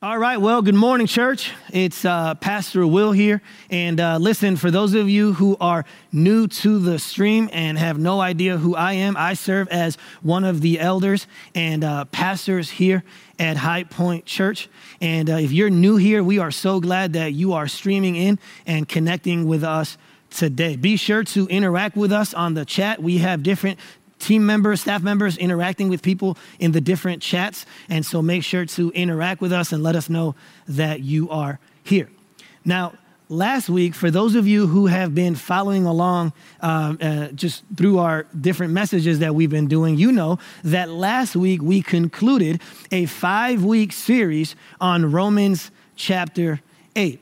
All right, well, good morning, church. It's uh, Pastor Will here. And uh, listen, for those of you who are new to the stream and have no idea who I am, I serve as one of the elders and uh, pastors here at High Point Church. And uh, if you're new here, we are so glad that you are streaming in and connecting with us today. Be sure to interact with us on the chat. We have different team members, staff members interacting with people in the different chats. And so make sure to interact with us and let us know that you are here. Now, last week, for those of you who have been following along um, uh, just through our different messages that we've been doing, you know that last week we concluded a five week series on Romans chapter 8.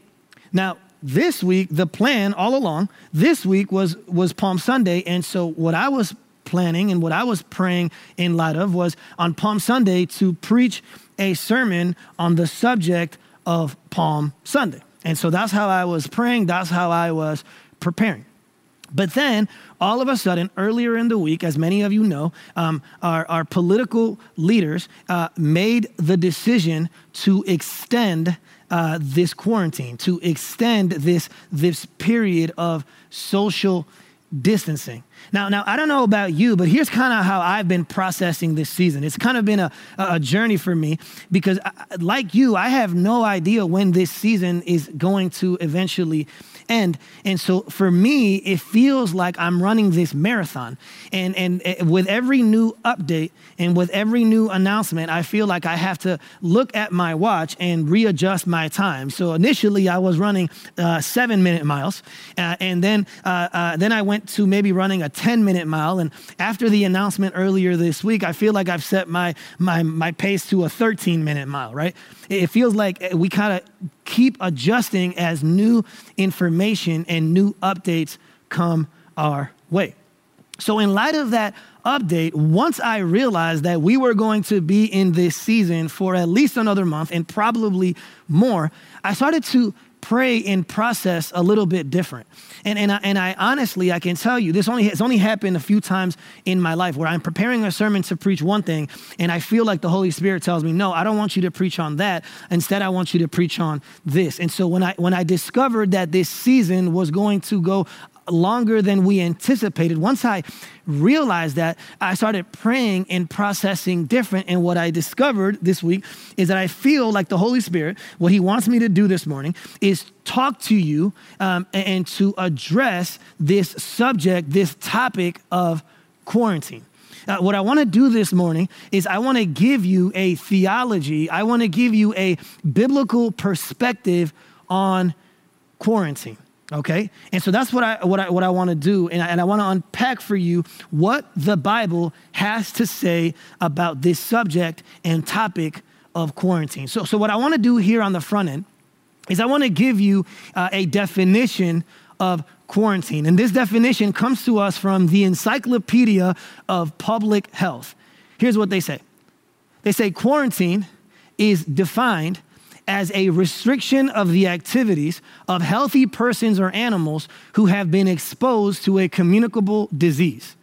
Now, this week, the plan all along, this week was, was Palm Sunday. And so, what I was planning and what I was praying in light of was on Palm Sunday to preach a sermon on the subject of Palm Sunday. And so that's how I was praying, that's how I was preparing. But then, all of a sudden, earlier in the week, as many of you know, um, our, our, political leaders uh, made the decision to extend uh, this quarantine, to extend this, this period of social distancing. Now, now I don't know about you, but here's kind of how I've been processing this season. It's kind of been a, a journey for me because, I, like you, I have no idea when this season is going to eventually end. And so for me, it feels like I'm running this marathon. And, and eh, with every new update and with every new announcement, I feel like I have to look at my watch and readjust my time. So initially, I was running uh, seven minute miles. Uh, and then, uh, uh then I went to maybe running a 10 minute mile. And after the announcement earlier this week, I feel like I've set my, my, my pace to a 13 minute mile, right? It feels like we kind of keep adjusting as new information and new updates come our way. So, in light of that update, once I realized that we were going to be in this season for at least another month and probably more, I started to pray and process a little bit different. And, and, I, and I honestly, I can tell you, this only has only happened a few times in my life where I'm preparing a sermon to preach one thing, and I feel like the Holy Spirit tells me, no, I don't want you to preach on that. Instead, I want you to preach on this. And so when I, when I discovered that this season was going to go longer than we anticipated. Once I realized that, I started praying and processing different. And what I discovered this week is that I feel like the Holy Spirit, what He wants me to do this morning is talk to you um, and to address this subject, this topic of quarantine. Uh, what I want to do this morning is I want to give you a theology, I want to give you a biblical perspective on quarantine. Okay? And so that's what I, what I, what I want to do. And I, and I want to unpack for you what the Bible has to say about this subject and topic of quarantine. So, so what I want to do here on the front end is I want to give you uh, a definition of quarantine. And this definition comes to us from the Encyclopedia of Public Health. Here's what they say they say quarantine is defined as a restriction of the activities of healthy persons or animals who have been exposed to a communicable disease.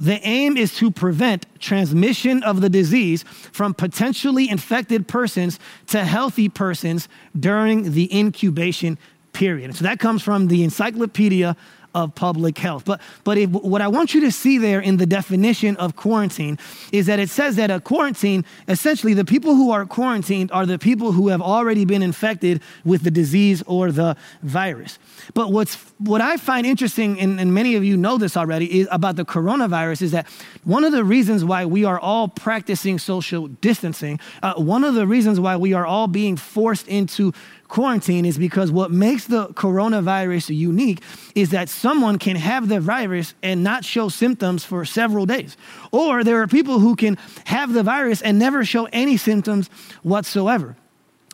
The aim is to prevent transmission of the disease from potentially infected persons to healthy persons during the incubation period. So that comes from the Encyclopedia of public health. But, but if, what I want you to see there in the definition of quarantine is that it says that a quarantine, essentially, the people who are quarantined are the people who have already been infected with the disease or the virus. But what's, what I find interesting, and, and many of you know this already, is about the coronavirus is that one of the reasons why we are all practicing social distancing, uh, one of the reasons why we are all being forced into quarantine is because what makes the coronavirus unique is that someone can have the virus and not show symptoms for several days. Or there are people who can have the virus and never show any symptoms whatsoever.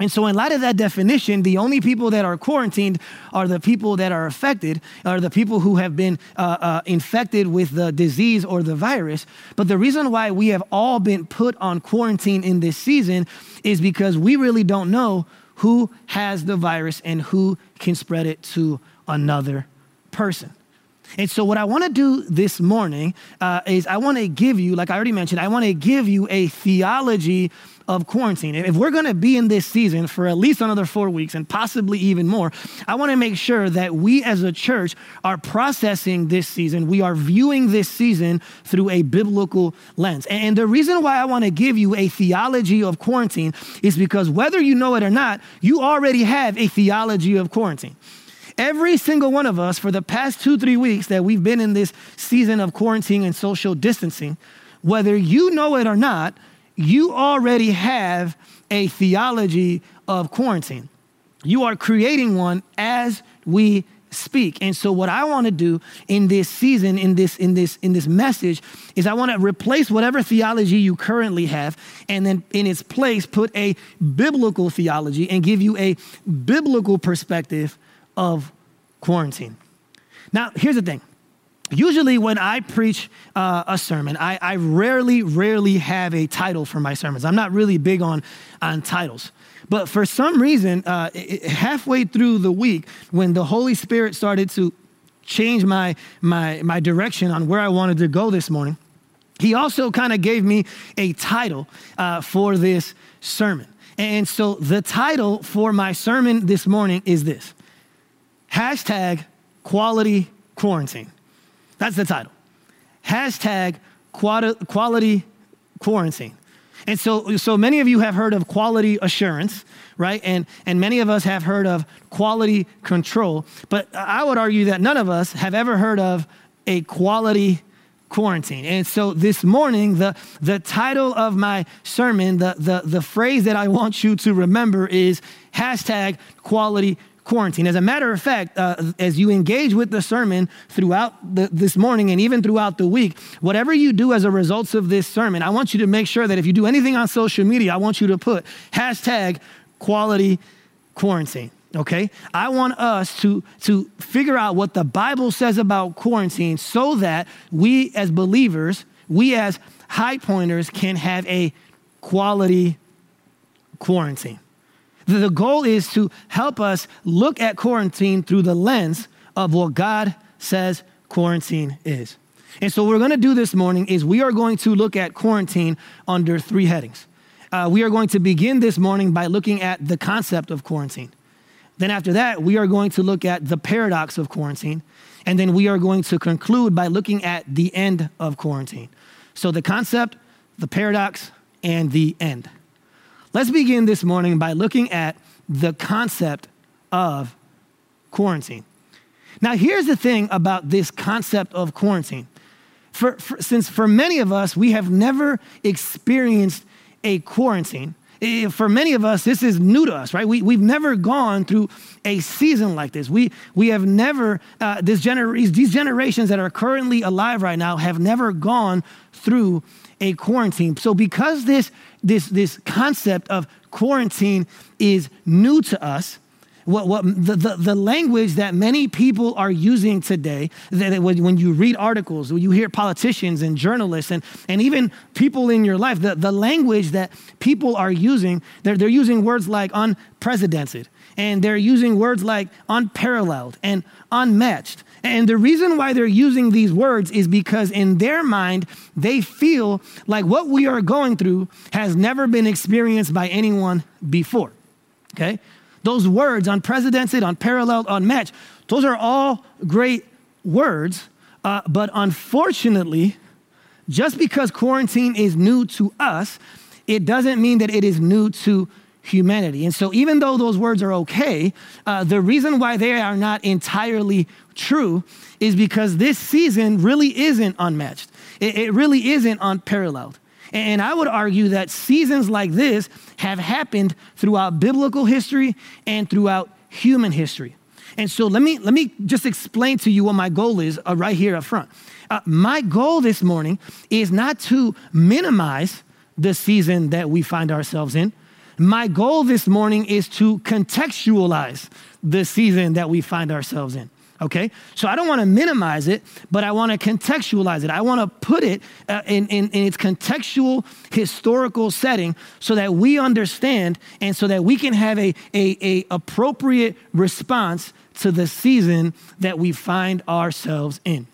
And so, in light of that definition, the only people that are quarantined are the people that are affected, are the people who have been uh, uh, infected with the disease or the virus. But the reason why we have all been put on quarantine in this season is because we really don't know who has the virus and who can spread it to another person. And so, what I want to do this morning uh, is I want to give you, like I already mentioned, I want to give you a theology of quarantine. If we're going to be in this season for at least another four weeks and possibly even more, I want to make sure that we as a church are processing this season. We are viewing this season through a biblical lens. And the reason why I want to give you a theology of quarantine is because whether you know it or not, you already have a theology of quarantine. Every single one of us, for the past two, three weeks that we've been in this season of quarantine and social distancing, whether you know it or not, you already have a theology of quarantine. You are creating one as we speak. And so what I want to do in this season in this in this in this message is I want to replace whatever theology you currently have and then in its place put a biblical theology and give you a biblical perspective of quarantine. Now, here's the thing. Usually, when I preach uh, a sermon, I, I, rarely, rarely have a title for my sermons. I'm not really big on, on titles. But for some reason, uh, it, halfway through the week, when the Holy Spirit started to change my, my, my direction on where I wanted to go this morning, He also kind of gave me a title uh, for this sermon. And so the title for my sermon this morning is this Hashtag quality quarantine. That's the title. Hashtag quality quarantine. And so, so many of you have heard of quality assurance, right? And, and many of us have heard of quality control. But I would argue that none of us have ever heard of a quality quarantine. And so this morning, the, the title of my sermon, the, the, the phrase that I want you to remember is hashtag quality quarantine. As a matter of fact, uh, as you engage with the sermon throughout the, this morning and even throughout the week, whatever you do as a result of this sermon, I want you to make sure that if you do anything on social media, I want you to put hashtag quality quarantine. Okay? I want us to, to figure out what the Bible says about quarantine so that we as believers, we as high pointers can have a quality quarantine. The goal is to help us look at quarantine through the lens of what God says quarantine is. And so, what we're going to do this morning is we are going to look at quarantine under three headings. Uh, we are going to begin this morning by looking at the concept of quarantine. Then, after that, we are going to look at the paradox of quarantine. And then we are going to conclude by looking at the end of quarantine. So, the concept, the paradox, and the end. Let's begin this morning by looking at the concept of quarantine. Now, here's the thing about this concept of quarantine. For, for, since for many of us, we have never experienced a quarantine, eh, for many of us, this is new to us, right? We, we've never gone through a season like this. We, we have never, uh, this gener- these generations that are currently alive right now have never gone through a quarantine. So because this this this concept of quarantine is new to us, what, what the, the, the, language that many people are using today, that when you read articles, when you hear politicians and journalists and, and even people in your life, the, the language that people are using, they're, they're using words like unprecedented, and they're using words like unparalleled and unmatched. And the reason why they're using these words is because in their mind, they feel like what we are going through has never been experienced by anyone before. Okay? Those words, unprecedented, unparalleled, unmatched, those are all great words. Uh, but unfortunately, just because quarantine is new to us, it doesn't mean that it is new to humanity. And so, even though those words are okay, uh, the reason why they are not entirely true is because this season really isn't unmatched. It, it really isn't unparalleled. And I would argue that seasons like this have happened throughout biblical history and throughout human history. And so let me, let me just explain to you what my goal is uh, right here up front. Uh, my goal this morning is not to minimize the season that we find ourselves in. My goal this morning is to contextualize the season that we find ourselves in. Okay? So I don't want to minimize it, but I want to contextualize it. I want to put it uh, in, in, in, its contextual, historical setting so that we understand and so that we can have a, a, a appropriate response to the season that we find ourselves in.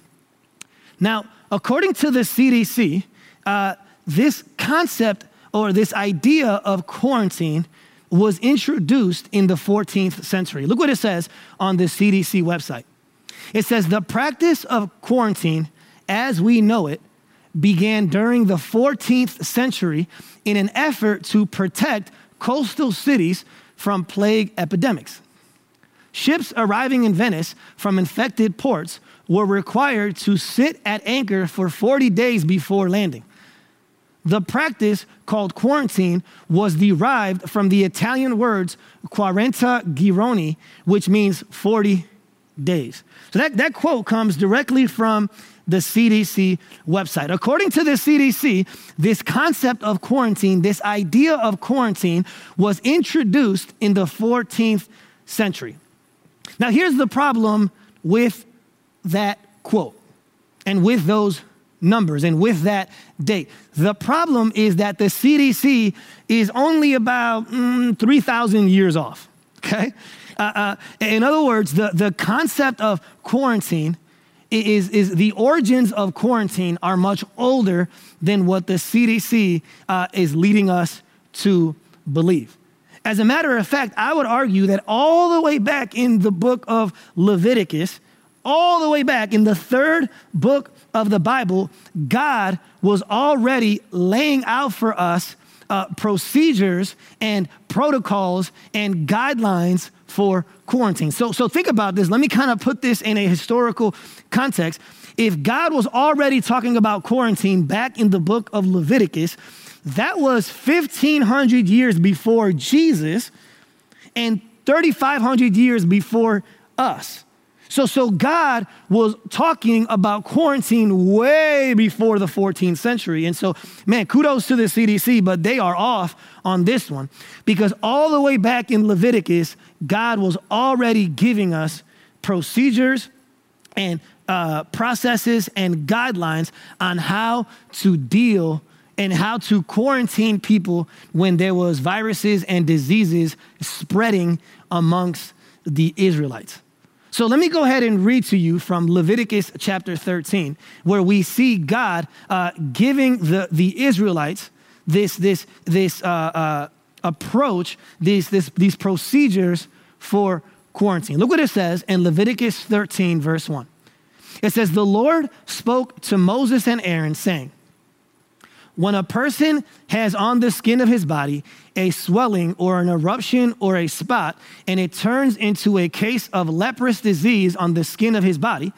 Now, according to the CDC, uh, this concept or this idea of quarantine was introduced in the 14th century. Look what it says on the CDC website. It says the practice of quarantine as we know it began during the 14th century in an effort to protect coastal cities from plague epidemics. Ships arriving in Venice from infected ports were required to sit at anchor for 40 days before landing. The practice called quarantine was derived from the Italian words quaranta giorni, which means 40 days. So that, that quote comes directly from the CDC website. According to the CDC, this concept of quarantine, this idea of quarantine, was introduced in the 14th century. Now, here's the problem with that quote and with those numbers and with that date. The problem is that the CDC is only about mm, 3,000 years off, okay? Uh, uh, in other words, the, the concept of quarantine is, is the origins of quarantine are much older than what the CDC uh, is leading us to believe. As a matter of fact, I would argue that all the way back in the book of Leviticus, all the way back in the third book of the Bible, God was already laying out for us uh, procedures and protocols and guidelines for quarantine. So, so think about this. Let me kind of put this in a historical context. If God was already talking about quarantine back in the book of Leviticus, that was 1500 years before Jesus and 3500 years before us. So, so God was talking about quarantine way before the 14th century. And so, man, kudos to the CDC, but they are off on this one because all the way back in Leviticus, God was already giving us procedures and uh, processes and guidelines on how to deal and how to quarantine people when there was viruses and diseases spreading amongst the Israelites. So let me go ahead and read to you from Leviticus chapter 13, where we see God uh, giving the, the Israelites this, this, this uh, uh, approach, these, this, these procedures for quarantine. Look what it says in Leviticus 13, verse 1. It says, The Lord spoke to Moses and Aaron, saying, when a person has on the skin of his body a swelling or an eruption or a spot, and it turns into a case of leprous disease on the skin of his body,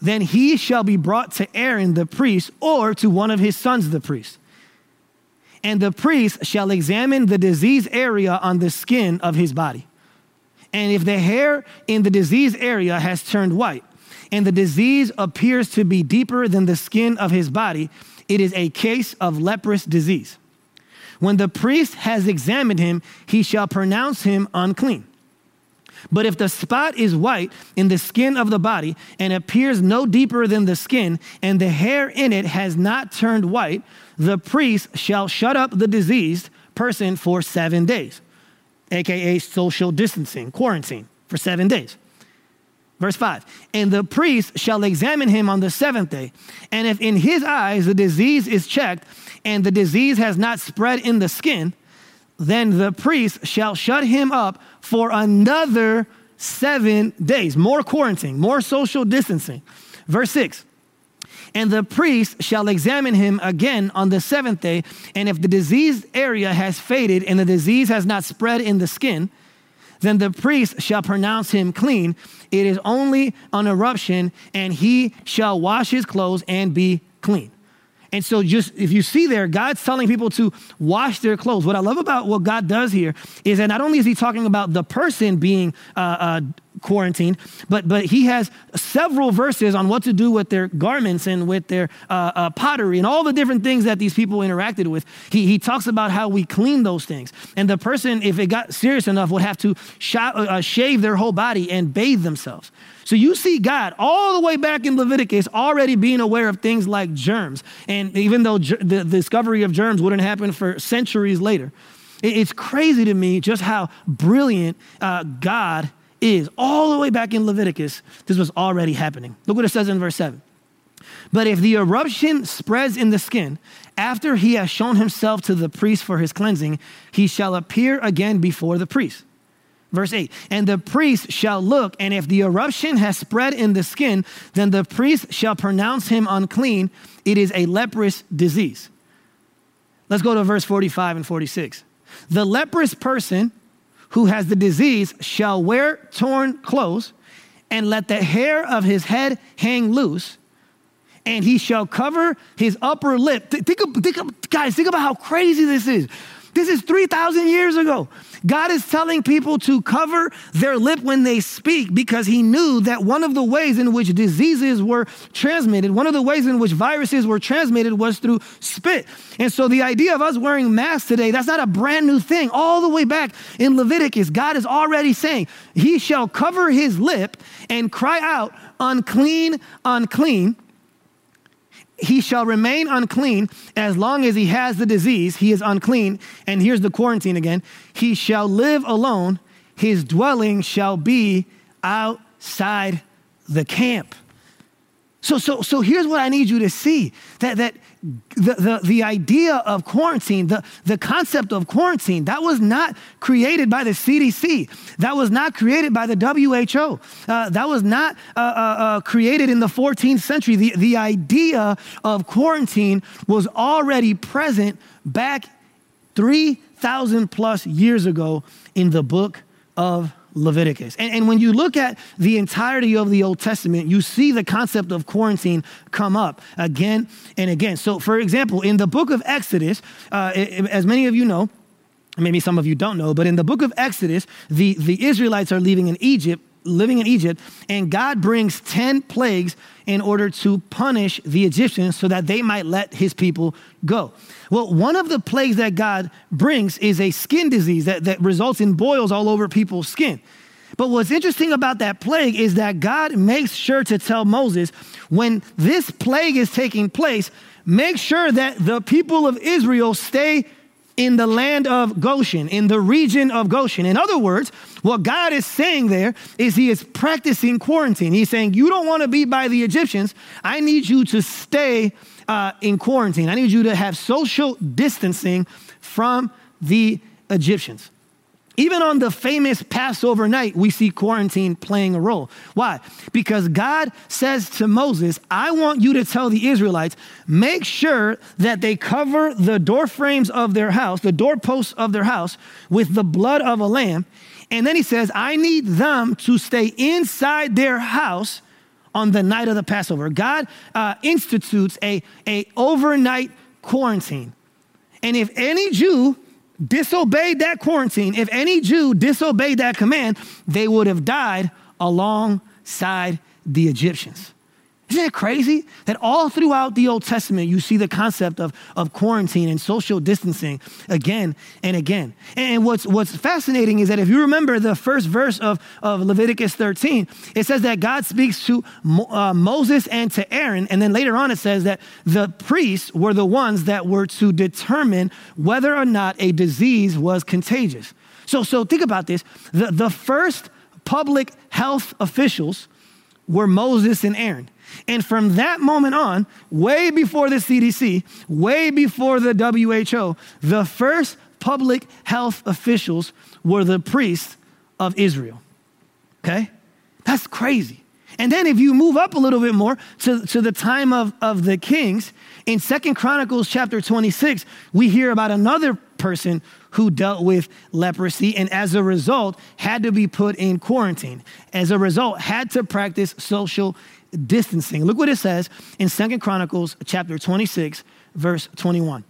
then he shall be brought to Aaron the priest or to one of his sons the priest. And the priest shall examine the disease area on the skin of his body. And if the hair in the disease area has turned white, and the disease appears to be deeper than the skin of his body, it is a case of leprous disease. When the priest has examined him, he shall pronounce him unclean. But if the spot is white in the skin of the body and appears no deeper than the skin, and the hair in it has not turned white, the priest shall shut up the diseased person for seven days, aka social distancing, quarantine for seven days. Verse 5 And the priest shall examine him on the seventh day. And if in his eyes the disease is checked and the disease has not spread in the skin, then the priest shall shut him up for another seven days. More quarantine, more social distancing. Verse 6 And the priest shall examine him again on the seventh day. And if the diseased area has faded and the disease has not spread in the skin, then the priest shall pronounce him clean. It is only an eruption, and he shall wash his clothes and be clean. And so, just if you see there, God's telling people to wash their clothes. What I love about what God does here is that not only is He talking about the person being uh, uh, quarantined, but but He has several verses on what to do with their garments and with their uh, uh pottery and all the different things that these people interacted with. He He talks about how we clean those things, and the person, if it got serious enough, would have to sh- uh, shave their whole body and bathe themselves. So you see God all the way back in Leviticus already being aware of things like germs. And even though the discovery of germs wouldn't happen for centuries later, it's crazy to me just how brilliant uh, God is. All the way back in Leviticus, this was already happening. Look what it says in verse 7. But if the eruption spreads in the skin, after he has shown himself to the priest for his cleansing, he shall appear again before the priest. Verse 8, and the priest shall look, and if the eruption has spread in the skin, then the priest shall pronounce him unclean. It is a leprous disease. Let's go to verse 45 and 46. The leprous person who has the disease shall wear torn clothes and let the hair of his head hang loose and he shall cover his upper lip. Think, think guys, think about how crazy this is. This is 3,000 years ago. God is telling people to cover their lip when they speak because he knew that one of the ways in which diseases were transmitted, one of the ways in which viruses were transmitted was through spit. And so the idea of us wearing masks today, that's not a brand new thing. All the way back in Leviticus, God is already saying, He shall cover his lip and cry out, unclean, unclean he shall remain unclean as long as he has the disease. He is unclean. And here's the quarantine again. He shall live alone. His dwelling shall be outside the camp. So, so, so here's what I need you to see that, that the, the, the idea of quarantine, the, the concept of quarantine, that was not created by the CDC. That was not created by the WHO. Uh, that was not uh, uh, uh created in the 14th century. The, the idea of quarantine was already present back 3,000 plus years ago in the book of Leviticus. And, and, when you look at the entirety of the Old Testament, you see the concept of quarantine come up again and again. So, for example, in the book of Exodus, uh, as many of you know, maybe some of you don't know, but in the book of Exodus, the, the Israelites are leaving in Egypt living in Egypt, and God brings 10 plagues in order to punish the Egyptians so that they might let his people go. Well, one of the plagues that God brings is a skin disease that, that results in boils all over people's skin. But what's interesting about that plague is that God makes sure to tell Moses when this plague is taking place, make sure that the people of Israel stay in the land of Goshen, in the region of Goshen. In other words, what God is saying there is He is practicing quarantine. He's saying, You don't want to be by the Egyptians. I need you to stay uh, in quarantine. I need you to have social distancing from the Egyptians. Even on the famous Passover night, we see quarantine playing a role. Why? Because God says to Moses, I want you to tell the Israelites, make sure that they cover the door frames of their house, the doorposts of their house, with the blood of a lamb. And then he says, I need them to stay inside their house on the night of the Passover. God uh, institutes a, a overnight quarantine. And if any Jew disobeyed that quarantine, if any Jew disobeyed that command, they would have died alongside the Egyptians. Isn't it crazy that all throughout the Old Testament you see the concept of, of quarantine and social distancing again and again? And what's, what's fascinating is that if you remember the first verse of, of Leviticus 13, it says that God speaks to uh, Moses and to Aaron. And then later on it says that the priests were the ones that were to determine whether or not a disease was contagious. So, so think about this. The, the first public health officials were Moses and Aaron. And from that moment on, way before the CDC, way before the WHO, the first public health officials were the priests of Israel. Okay? That's crazy. And then if you move up a little bit more to, to the time of, of the kings, in Second Chronicles chapter 26, we hear about another person who dealt with leprosy and as a result had to be put in quarantine. As a result, had to practice social distancing. Look what it says in Second Chronicles chapter 26, verse 21.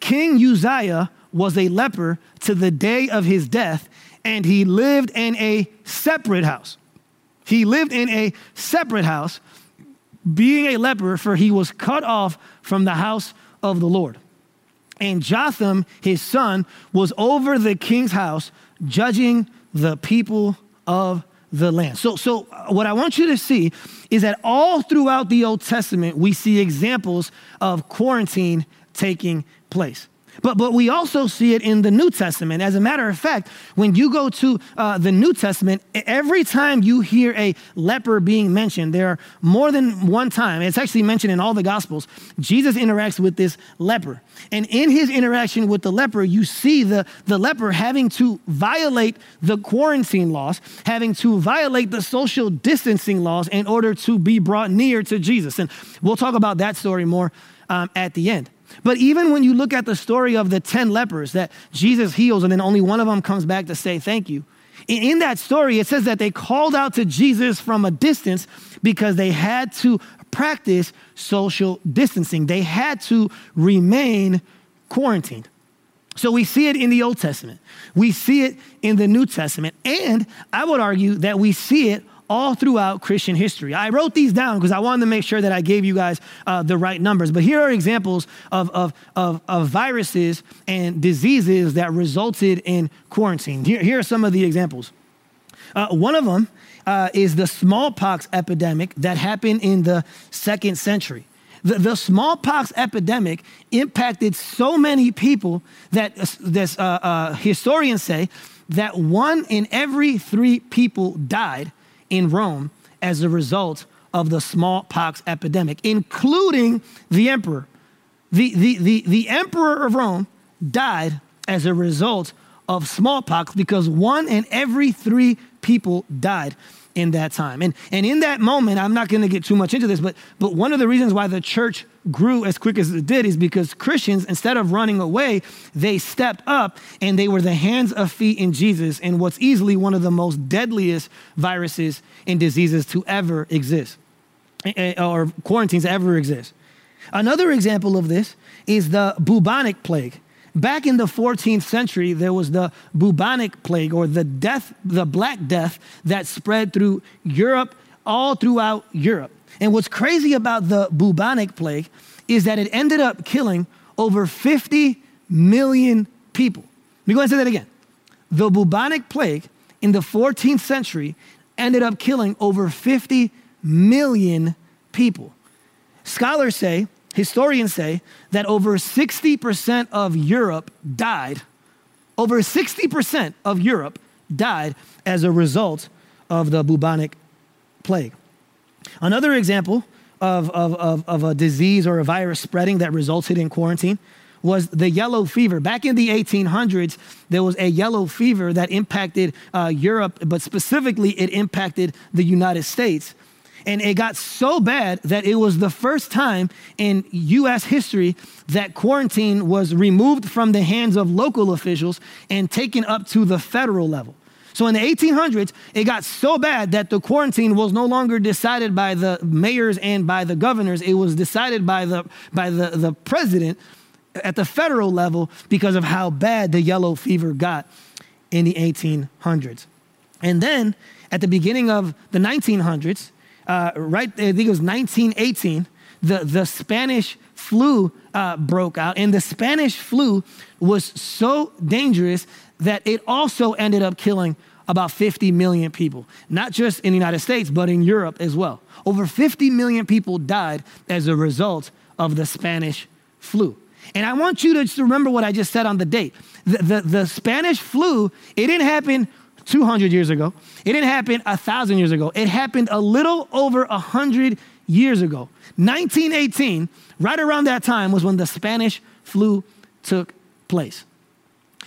King Uzziah was a leper to the day of his death, and he lived in a separate house. He lived in a separate house, being a leper, for he was cut off from the house of the Lord. And Jotham, his son, was over the king's house, judging the people of the land. So, so uh, what I want you to see is that all throughout the Old Testament, we see examples of quarantine taking place. But, but we also see it in the New Testament. As a matter of fact, when you go to uh, the New Testament, every time you hear a leper being mentioned, there are more than one time, it's actually mentioned in all the Gospels, Jesus interacts with this leper. And in his interaction with the leper, you see the, the leper having to violate the quarantine laws, having to violate the social distancing laws in order to be brought near to Jesus. And we'll talk about that story more um, at the end. But even when you look at the story of the 10 lepers that Jesus heals and then only one of them comes back to say thank you, in that story, it says that they called out to Jesus from a distance because they had to practice social distancing. They had to remain quarantined. So we see it in the Old Testament, we see it in the New Testament, and I would argue that we see it all throughout Christian history. I wrote these down because I wanted to make sure that I gave you guys uh, the right numbers. But here are examples of, of, of, of, viruses and diseases that resulted in quarantine. Here, here are some of the examples. Uh, one of them uh, is the smallpox epidemic that happened in the second century. The, the smallpox epidemic impacted so many people that uh, this, uh, uh, historians say that one in every three people died in Rome as a result of the smallpox epidemic, including the emperor. The, the, the, the emperor of Rome died as a result of smallpox because one in every three people died in that time. And, and in that moment, I'm not going to get too much into this, but, but one of the reasons why the church grew as quick as it did is because Christians, instead of running away, they stepped up and they were the hands of feet in Jesus in what's easily one of the most deadliest viruses and diseases to ever exist, eh, eh, or quarantines ever exist. Another example of this is the bubonic plague. Back in the 14th century, there was the bubonic plague or the death, the Black Death that spread through Europe, all throughout Europe. And what's crazy about the bubonic plague is that it ended up killing over 50 million people. Let me go ahead and say that again. The bubonic plague in the 14th century ended up killing over 50 million people. Scholars say historians say that over 60% of Europe died. Over 60% of Europe died as a result of the bubonic plague. Another example of, of, of, of, a disease or a virus spreading that resulted in quarantine was the yellow fever. Back in the 1800s, there was a yellow fever that impacted uh, Europe, but specifically it impacted the United States. And it got so bad that it was the first time in US history that quarantine was removed from the hands of local officials and taken up to the federal level. So in the 1800s, it got so bad that the quarantine was no longer decided by the mayors and by the governors. It was decided by the, by the, the president at the federal level because of how bad the yellow fever got in the 1800s. And then at the beginning of the 1900s, uh, right, I think it was 1918, the, the Spanish flu uh, broke out. And the Spanish flu was so dangerous that it also ended up killing about 50 million people, not just in the United States, but in Europe as well. Over 50 million people died as a result of the Spanish flu. And I want you to just remember what I just said on the date. The, the, the Spanish flu, it didn't happen 200 years ago. It didn't happen a thousand years ago. It happened a little over 100 years ago. 1918, right around that time, was when the Spanish flu took place.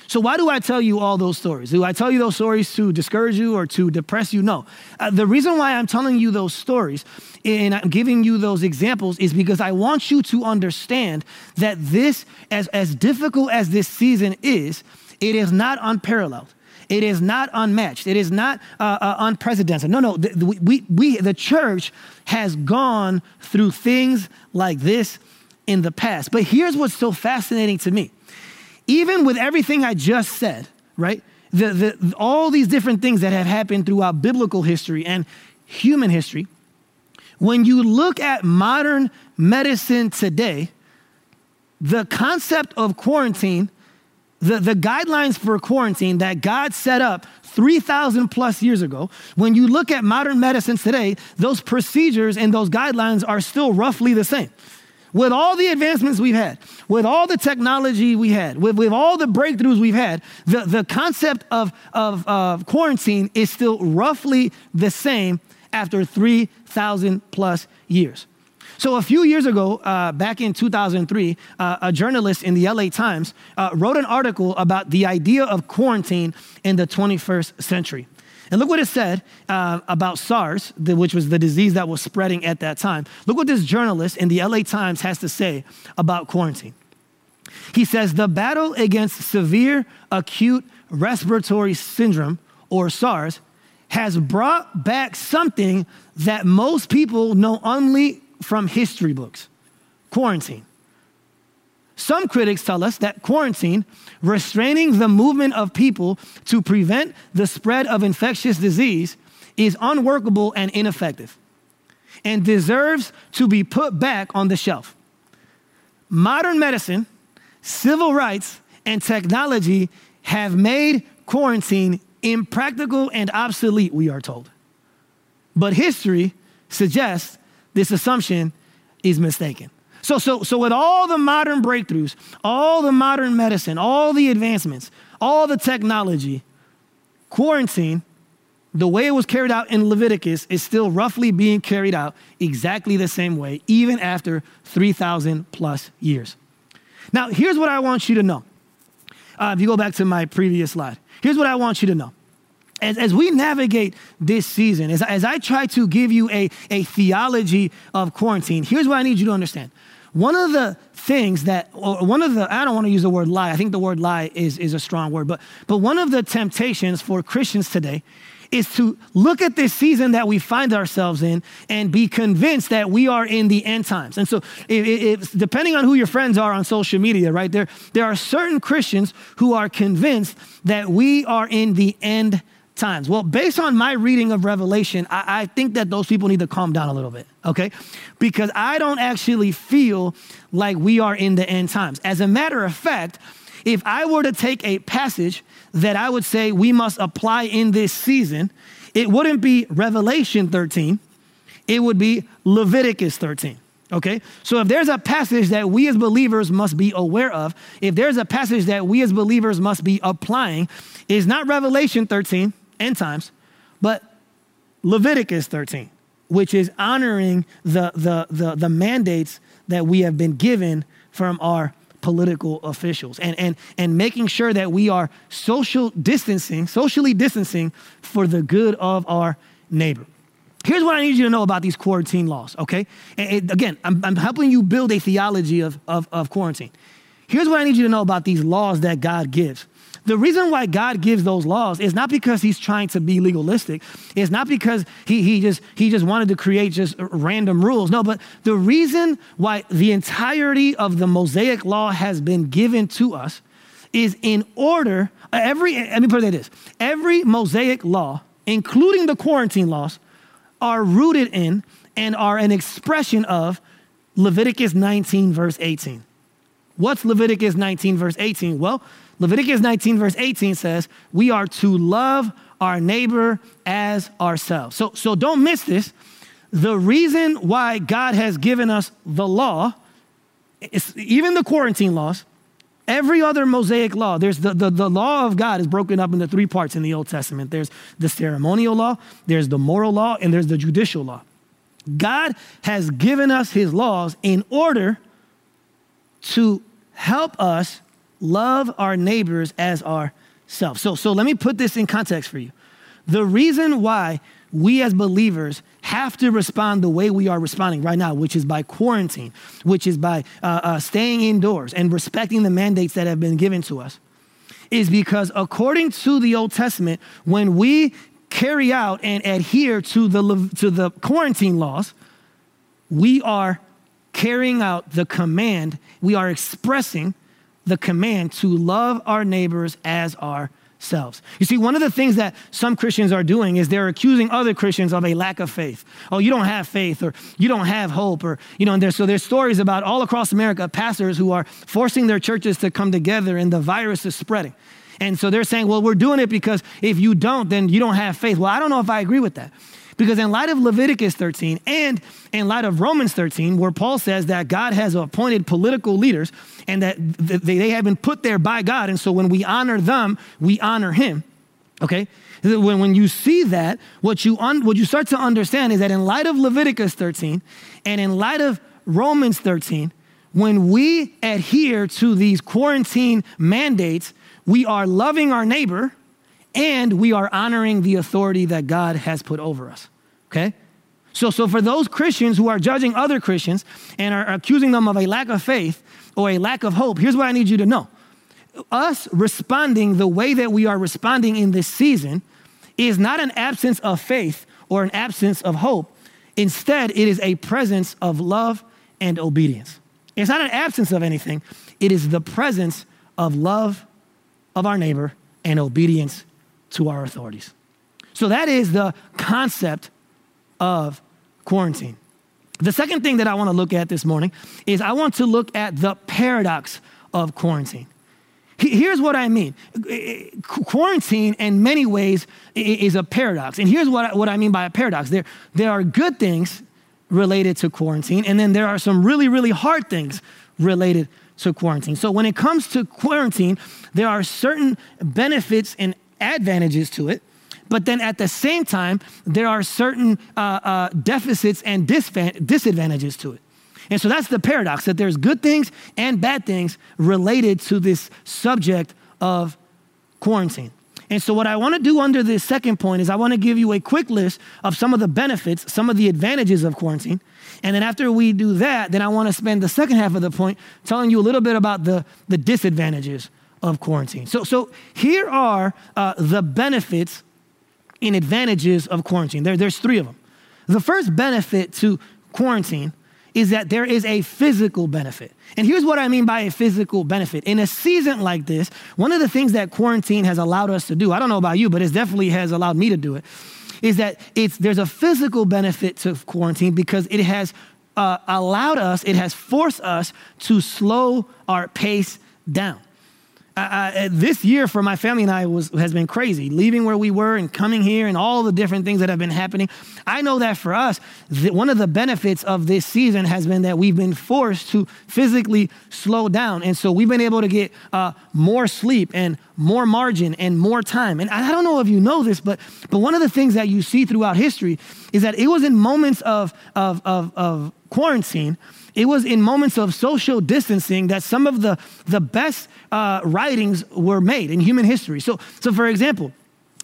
So, why do I tell you all those stories? Do I tell you those stories to discourage you or to depress you? No. Uh, the reason why I'm telling you those stories and I'm giving you those examples is because I want you to understand that this, as, as difficult as this season is, it is not unparalleled. It is not unmatched. It is not uh, uh, unprecedented. No, no. The, we, we, the church has gone through things like this in the past. But here's what's so fascinating to me. Even with everything I just said, right? The, the, all these different things that have happened throughout biblical history and human history, when you look at modern medicine today, the concept of quarantine the, the guidelines for quarantine that God set up 3,000 plus years ago, when you look at modern medicine today, those procedures and those guidelines are still roughly the same. with all the advancements we've had, with all the technology we had, with, with all the breakthroughs we've had, the, the concept of, of, of quarantine is still roughly the same after 3,000 plus years. So, a few years ago, uh, back in 2003, uh, a journalist in the LA Times uh, wrote an article about the idea of quarantine in the 21st century. And look what it said uh, about SARS, which was the disease that was spreading at that time. Look what this journalist in the LA Times has to say about quarantine. He says the battle against severe acute respiratory syndrome, or SARS, has brought back something that most people know only from history books quarantine. Some critics tell us that quarantine, restraining the movement of people to prevent the spread of infectious disease, is unworkable and ineffective and deserves to be put back on the shelf. Modern medicine, civil rights, and technology have made quarantine impractical and obsolete, we are told. But history suggests this assumption is mistaken. So, so, so with all the modern breakthroughs, all the modern medicine, all the advancements, all the technology, quarantine, the way it was carried out in Leviticus is still roughly being carried out exactly the same way, even after 3,000 plus years. Now, here's what I want you to know. Uh, if you go back to my previous slide, here's what I want you to know as, as we navigate this season, as, as I try to give you a, a theology of quarantine, here's what I need you to understand. One of the things that, or one of the, I don't want to use the word lie, I think the word lie is, is a strong word, but, but one of the temptations for Christians today is to look at this season that we find ourselves in and be convinced that we are in the end times. And so, if, if, depending on who your friends are on social media, right there, there are certain Christians who are convinced that we are in the end times? Well, based on my reading of Revelation, I, I, think that those people need to calm down a little bit, okay? Because I don't actually feel like we are in the end times. As a matter of fact, if I were to take a passage that I would say we must apply in this season, it wouldn't be Revelation 13, it would be Leviticus 13. Okay? So if there's a passage that we as believers must be aware of, if there's a passage that we as believers must be applying, is not Revelation 13, end times, but Leviticus 13, which is honoring the, the, the, the mandates that we have been given from our political officials and, and, and making sure that we are social distancing, socially distancing for the good of our neighbor. Here's what I need you to know about these quarantine laws, okay? And, again, I'm, I'm helping you build a theology of, of, of quarantine. Here's what I need you to know about these laws that God gives. The reason why God gives those laws is not because he's trying to be legalistic. It's not because he, he, just, he just wanted to create just random rules. No, but the reason why the entirety of the Mosaic law has been given to us is in order, every, let me put it like this every Mosaic law, including the quarantine laws, are rooted in and are an expression of Leviticus 19, verse 18. What's Leviticus 19, verse 18? Well, Leviticus 19, verse 18 says, We are to love our neighbor as ourselves. So, so don't miss this. The reason why God has given us the law, even the quarantine laws, every other Mosaic law, there's the, the, the law of God is broken up into three parts in the Old Testament. There's the ceremonial law, there's the moral law, and there's the judicial law. God has given us his laws in order to help us love our neighbors as ourselves. So, so let me put this in context for you. The reason why we as believers have to respond the way we are responding right now, which is by quarantine, which is by uh, uh, staying indoors and respecting the mandates that have been given to us, is because according to the Old Testament, when we carry out and adhere to the, to the quarantine laws, we are carrying out the command, we are expressing the command to love our neighbors as ourselves. You see, one of the things that some Christians are doing is they're accusing other Christians of a lack of faith. Oh, you don't have faith, or you don't have hope, or, you know, and there's, so there's stories about all across America, pastors who are forcing their churches to come together and the virus is spreading. And so they're saying, well, we're doing it because if you don't, then you don't have faith. Well, I don't know if I agree with that. Because in light of Leviticus 13 and in light of Romans 13, where Paul says that God has appointed political leaders and that they have been put there by God, and so when we honor them, we honor Him. Okay? When, when you see that, what you, un, what you start to understand is that in light of Leviticus 13 and in light of Romans 13, when we adhere to these quarantine mandates, we are loving our neighbor and we are honoring the authority that God has put over us. Okay? So, so for those Christians who are judging other Christians and are accusing them of a lack of faith or a lack of hope, here's what I need you to know. Us responding the way that we are responding in this season is not an absence of faith or an absence of hope. Instead, it is a presence of love and obedience. It's not an absence of anything, it is the presence of love of our neighbor and obedience to our authorities. So that is the concept of quarantine. The second thing that I want to look at this morning is I want to look at the paradox of quarantine. Here's what I mean. Quarantine, in many ways, is a paradox. And here's what I, what I mean by a paradox there, there are good things related to quarantine, and then there are some really, really hard things related to quarantine. So when it comes to quarantine, there are certain benefits and advantages to it. But then at the same time, there are certain uh, uh, deficits and disadvantages to it. And so that's the paradox that there's good things and bad things related to this subject of quarantine. And so, what I want to do under this second point is I want to give you a quick list of some of the benefits, some of the advantages of quarantine. And then, after we do that, then I want to spend the second half of the point telling you a little bit about the, the disadvantages of quarantine. So, so here are uh, the benefits and advantages of quarantine. There, there's three of them. The first benefit to quarantine is that there is a physical benefit. And here's what I mean by a physical benefit. In a season like this, one of the things that quarantine has allowed us to do, I don't know about you, but it definitely has allowed me to do it, is that it's, there's a physical benefit to quarantine because it has uh, allowed us, it has forced us to slow our pace down. I, this year for my family and I was, has been crazy. Leaving where we were and coming here and all the different things that have been happening. I know that for us, one of the benefits of this season has been that we've been forced to physically slow down. And so we've been able to get uh, more sleep and more margin and more time. And I don't know if you know this, but, but one of the things that you see throughout history is that it was in moments of, of, of, of quarantine it was in moments of social distancing that some of the, the best uh, writings were made in human history. So, so, for example,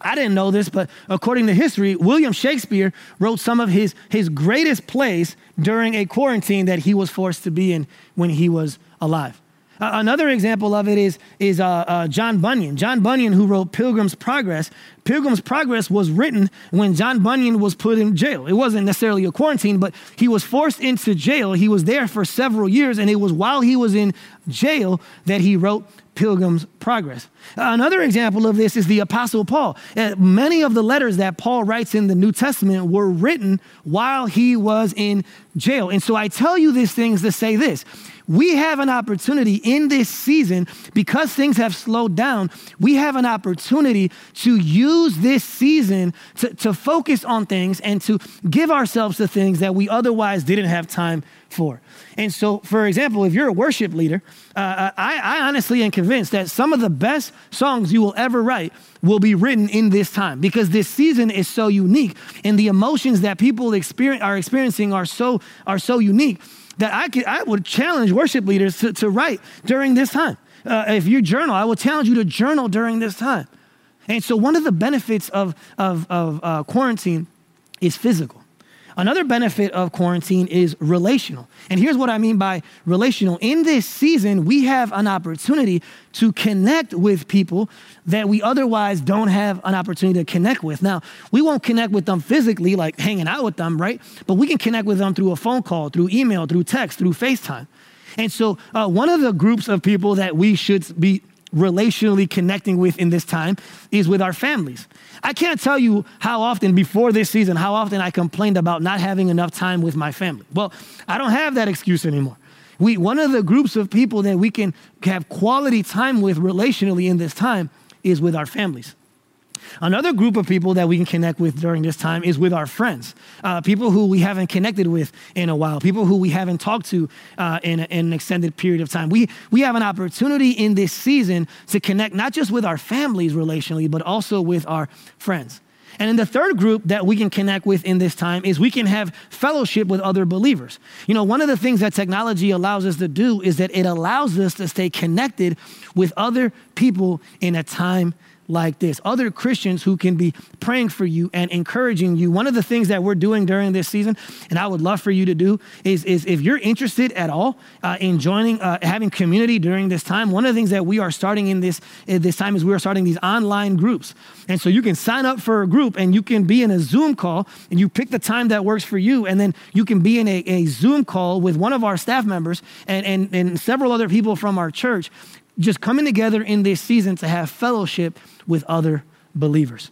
I didn't know this, but according to history, William Shakespeare wrote some of his, his greatest plays during a quarantine that he was forced to be in when he was alive. Another example of it is, is uh, uh, John Bunyan. John Bunyan, who wrote Pilgrim's Progress. Pilgrim's Progress was written when John Bunyan was put in jail. It wasn't necessarily a quarantine, but he was forced into jail. He was there for several years, and it was while he was in jail that he wrote Pilgrim's Progress. Another example of this is the Apostle Paul. Uh, many of the letters that Paul writes in the New Testament were written while he was in jail. And so I tell you these things to say this we have an opportunity in this season because things have slowed down. We have an opportunity to use this season to, to focus on things and to give ourselves to things that we otherwise didn't have time for. And so, for example, if you're a worship leader, uh, uh I, I honestly am convinced that some of the best songs you will ever write will be written in this time because this season is so unique and the emotions that people experience, are experiencing are so, are so unique that I, could, I would challenge worship leaders to, to write during this time. Uh, if you journal, I will challenge you to journal during this time. And so, one of the benefits of, of, of uh, quarantine is physical. Another benefit of quarantine is relational. And here's what I mean by relational. In this season, we have an opportunity to connect with people that we otherwise don't have an opportunity to connect with. Now, we won't connect with them physically, like hanging out with them, right? But we can connect with them through a phone call, through email, through text, through FaceTime. And so, uh, one of the groups of people that we should be relationally connecting with in this time is with our families. I can't tell you how often before this season, how often I complained about not having enough time with my family. Well, I don't have that excuse anymore. We, one of the groups of people that we can have quality time with relationally in this time is with our families. Another group of people that we can connect with during this time is with our friends, uh, people who we haven't connected with in a while, people who we haven't talked to uh, in, in, an extended period of time. We, we have an opportunity in this season to connect not just with our families relationally, but also with our friends. And then the third group that we can connect with in this time is we can have fellowship with other believers. You know, one of the things that technology allows us to do is that it allows us to stay connected with other people in a time like this, other Christians who can be praying for you and encouraging you. One of the things that we're doing during this season, and I would love for you to do, is, is if you're interested at all uh, in joining, uh, having community during this time, one of the things that we are starting in this, in this time is we are starting these online groups. And so you can sign up for a group and you can be in a Zoom call and you pick the time that works for you. And then you can be in a, a Zoom call with one of our staff members and, and, and several other people from our church just coming together in this season to have fellowship with other believers.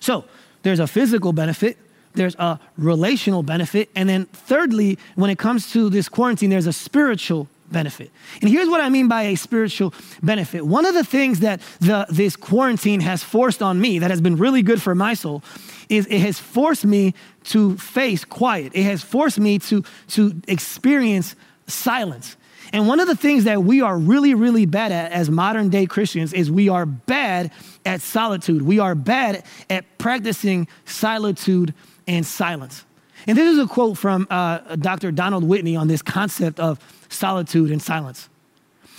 So there's a physical benefit, there's a relational benefit, and then thirdly, when it comes to this quarantine, there's a spiritual benefit. And here's what I mean by a spiritual benefit. One of the things that the, this quarantine has forced on me that has been really good for my soul is it has forced me to face quiet. It has forced me to, to experience silence. And one of the things that we are really, really bad at as modern day Christians is we are bad at solitude. We are bad at practicing solitude and silence. And this is a quote from uh, Dr. Donald Whitney on this concept of solitude and silence.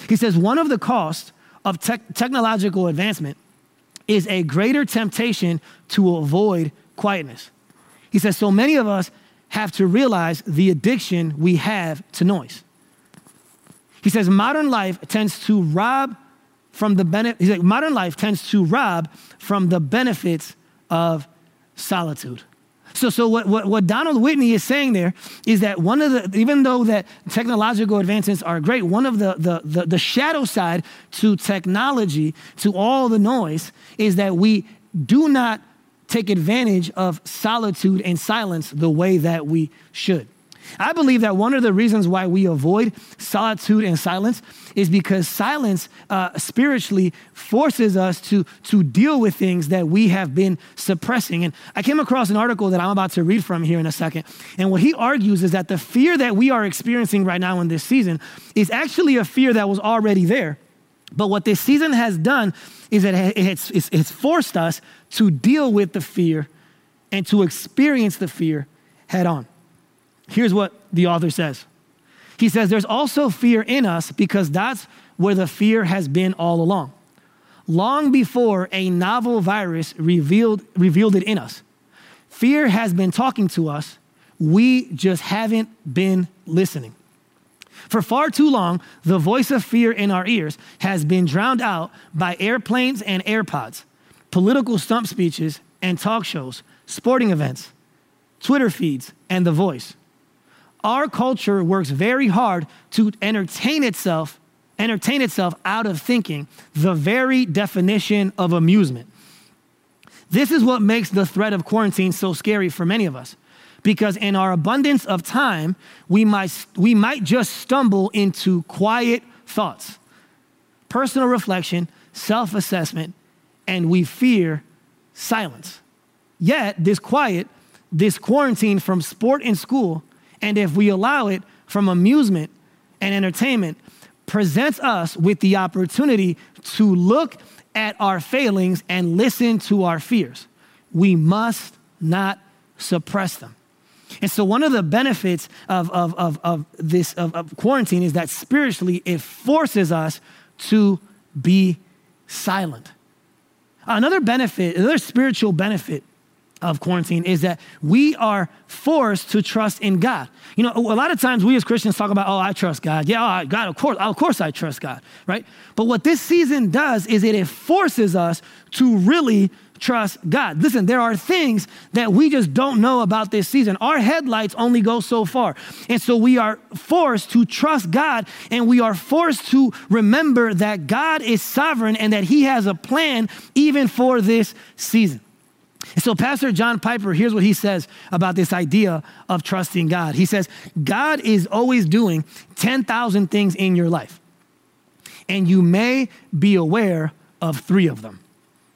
He says, One of the costs of te- technological advancement is a greater temptation to avoid quietness. He says, So many of us have to realize the addiction we have to noise. He says modern life tends to rob from the benefit. He's like modern life tends to rob from the benefits of solitude. So, so what, what, what, Donald Whitney is saying there is that one of the, even though that technological advancements are great, one of the, the, the, the shadow side to technology, to all the noise, is that we do not take advantage of solitude and silence the way that we should. I believe that one of the reasons why we avoid solitude and silence is because silence uh, spiritually forces us to, to deal with things that we have been suppressing. And I came across an article that I'm about to read from here in a second. And what he argues is that the fear that we are experiencing right now in this season is actually a fear that was already there. But what this season has done is that it's, it's, it's forced us to deal with the fear and to experience the fear head on. Here's what the author says He says, There's also fear in us because that's where the fear has been all along. Long before a novel virus revealed, revealed it in us, fear has been talking to us. We just haven't been listening. For far too long, the voice of fear in our ears has been drowned out by airplanes and AirPods, political stump speeches and talk shows, sporting events, Twitter feeds, and The Voice our culture works very hard to entertain itself, entertain itself out of thinking the very definition of amusement. This is what makes the threat of quarantine so scary for many of us. Because in our abundance of time, we might, we might just stumble into quiet thoughts, personal reflection, self assessment, and we fear silence. Yet, this quiet, this quarantine from sport and school, and if we allow it from amusement and entertainment, presents us with the opportunity to look at our failings and listen to our fears. We must not suppress them. And so, one of the benefits of, of, of, of this of, of quarantine is that spiritually it forces us to be silent. Another benefit, another spiritual benefit of quarantine is that we are forced to trust in God. You know, a lot of times we as Christians talk about, oh, I trust God. Yeah, oh, God, of course, of course I trust God, right? But what this season does is it forces us to really trust God. Listen, there are things that we just don't know about this season. Our headlights only go so far. And so we are forced to trust God and we are forced to remember that God is sovereign and that He has a plan even for this season. And so, Pastor John Piper, here's what he says about this idea of trusting God. He says, God is always doing 10,000 things in your life, and you may be aware of three of them.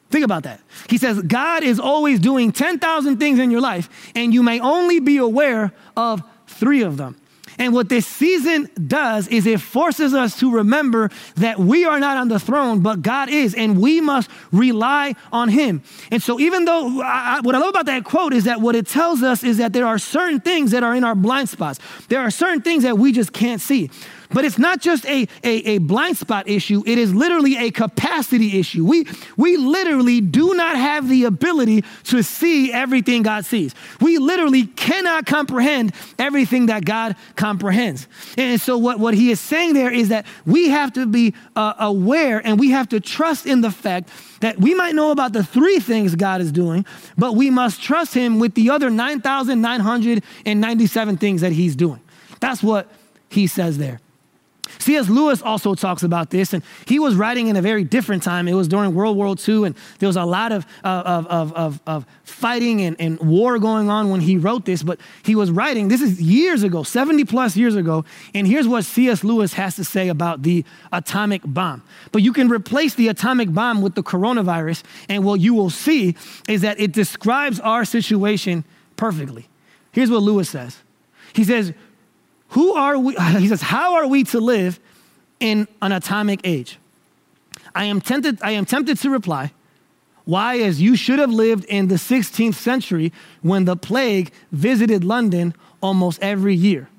Think about that. He says, God is always doing 10,000 things in your life, and you may only be aware of three of them. And what this season does is it forces us to remember that we are not on the throne, but God is, and we must rely on Him. And so, even though I, what I love about that quote is that what it tells us is that there are certain things that are in our blind spots, there are certain things that we just can't see. But it's not just a, a, a, blind spot issue, it is literally a capacity issue. We, we literally do not have the ability to see everything God sees. We literally cannot comprehend everything that God comprehends. And so, what, what he is saying there is that we have to be uh, aware and we have to trust in the fact that we might know about the three things God is doing, but we must trust him with the other 9,997 things that he's doing. That's what he says there. C.S. Lewis also talks about this, and he was writing in a very different time. It was during World War II, and there was a lot of, uh, of, of, of, of fighting and, and war going on when he wrote this. But he was writing, this is years ago, 70 plus years ago, and here's what C.S. Lewis has to say about the atomic bomb. But you can replace the atomic bomb with the coronavirus, and what you will see is that it describes our situation perfectly. Here's what Lewis says He says, who are we? He says, How are we to live in an atomic age? I am tempted, I am tempted to reply, Why, as you should have lived in the 16th century when the plague visited London almost every year.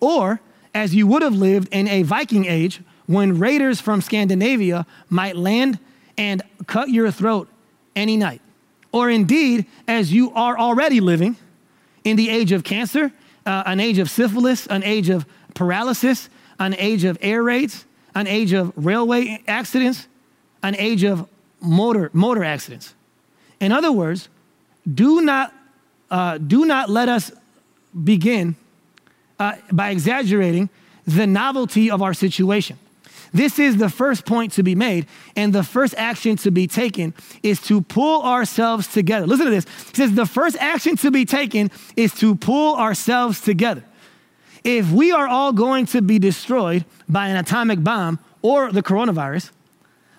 Or as you would have lived in a Viking age when raiders from Scandinavia might land and cut your throat any night. Or indeed, as you are already living in the age of cancer uh, an age of syphilis, an age of paralysis, an age of air raids, an age of railway accidents, an age of motor, motor accidents. In other words, do not, uh, do not let us begin uh, by exaggerating the novelty of our situation. This is the first point to be made, and the first action to be taken is to pull ourselves together. Listen to this. He says, The first action to be taken is to pull ourselves together. If we are all going to be destroyed by an atomic bomb or the coronavirus,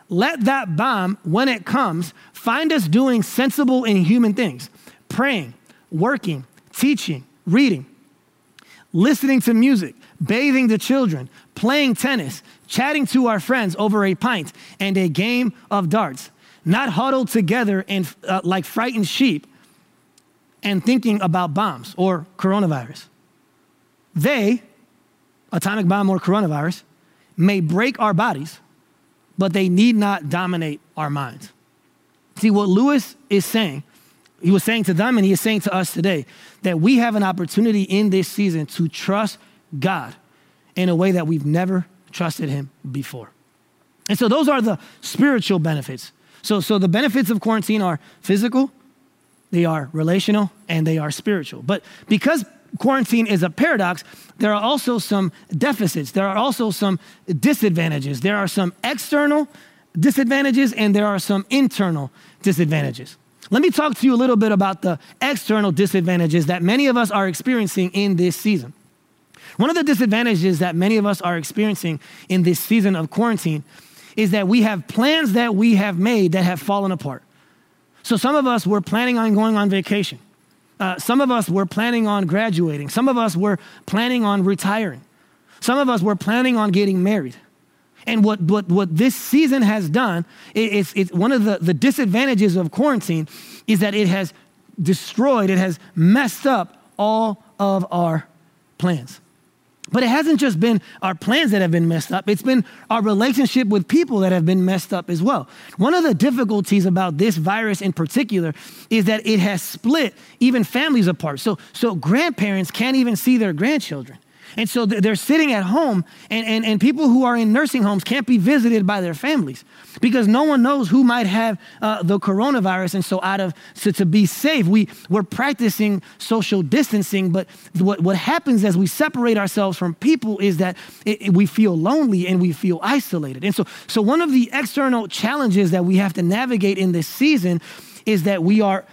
let that bomb, when it comes, find us doing sensible and human things praying, working, teaching, reading, listening to music, bathing the children, playing tennis, chatting to our friends over a pint and a game of darts, not huddled together and uh, like frightened sheep and thinking about bombs or coronavirus. They, atomic bomb or coronavirus, may break our bodies, but they need not dominate our minds. See, what Lewis is saying, he was saying to them and he is saying to us today that we have an opportunity in this season to trust God in a way that we've never trusted him before. And so those are the spiritual benefits. So, so the benefits of quarantine are physical, they are relational, and they are spiritual. But because quarantine is a paradox, there are also some deficits. There are also some disadvantages. There are some external disadvantages and there are some internal disadvantages. Let me talk to you a little bit about the external disadvantages that many of us are experiencing in this season. One of the disadvantages that many of us are experiencing in this season of quarantine is that we have plans that we have made that have fallen apart. So some of us were planning on going on vacation. Uh, some of us were planning on graduating. Some of us were planning on retiring. Some of us were planning on getting married. And what, what, what this season has done, is it's one of the, the disadvantages of quarantine is that it has destroyed, it has messed up all of our plans. But it hasn't just been our plans that have been messed up, it's been our relationship with people that have been messed up as well. One of the difficulties about this virus in particular is that it has split even families apart. So, so grandparents can't even see their grandchildren. And so they're sitting at home, and, and, and people who are in nursing homes can't be visited by their families because no one knows who might have uh, the coronavirus. And so, out of so to be safe, we, we're practicing social distancing. But what, what happens as we separate ourselves from people is that it, it, we feel lonely and we feel isolated. And so, so, one of the external challenges that we have to navigate in this season is that we are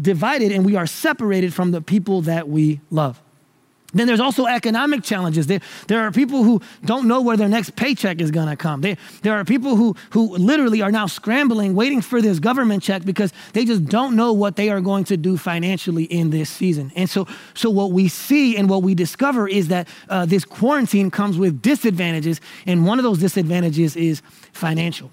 divided and we are separated from the people that we love. Then there's also economic challenges. There, there are people who don't know where their next paycheck is going to come. There, there are people who, who literally are now scrambling, waiting for this government check because they just don't know what they are going to do financially in this season. And so, so what we see and what we discover is that uh, this quarantine comes with disadvantages, and one of those disadvantages is financial.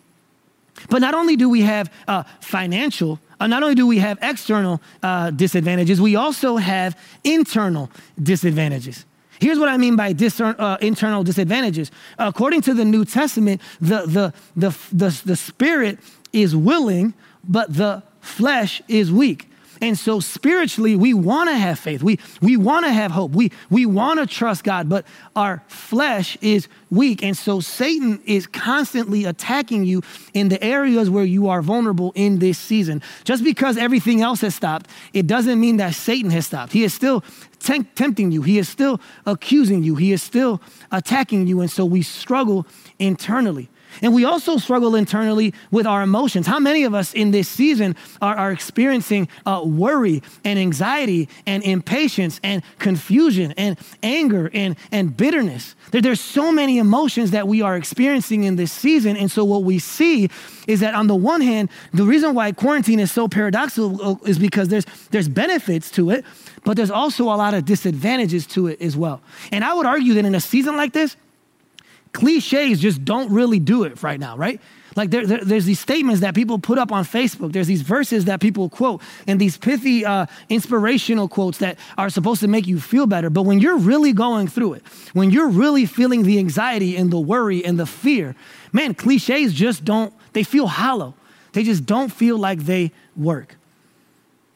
But not only do we have uh, financial, not only do we have external uh, disadvantages, we also have internal disadvantages. Here's what I mean by discern, uh, internal disadvantages. According to the New Testament, the, the, the, the, the spirit is willing, but the flesh is weak. And so spiritually, we want to have faith. We, we want to have hope. We, we want to trust God, but our flesh is weak. And so Satan is constantly attacking you in the areas where you are vulnerable in this season. Just because everything else has stopped, it doesn't mean that Satan has stopped. He is still tempting you, he is still accusing you, he is still attacking you. And so we struggle internally. And we also struggle internally with our emotions. How many of us in this season are, are experiencing uh, worry and anxiety and impatience and confusion and anger and, and bitterness? There, there's so many emotions that we are experiencing in this season. And so, what we see is that on the one hand, the reason why quarantine is so paradoxical uh, is because there's, there's benefits to it, but there's also a lot of disadvantages to it as well. And I would argue that in a season like this, cliches just don't really do it right now, right? Like there, there, there's these statements that people put up on Facebook. There's these verses that people quote and these pithy, uh, inspirational quotes that are supposed to make you feel better. But when you're really going through it, when you're really feeling the anxiety and the worry and the fear, man, cliches just don't, they feel hollow. They just don't feel like they work.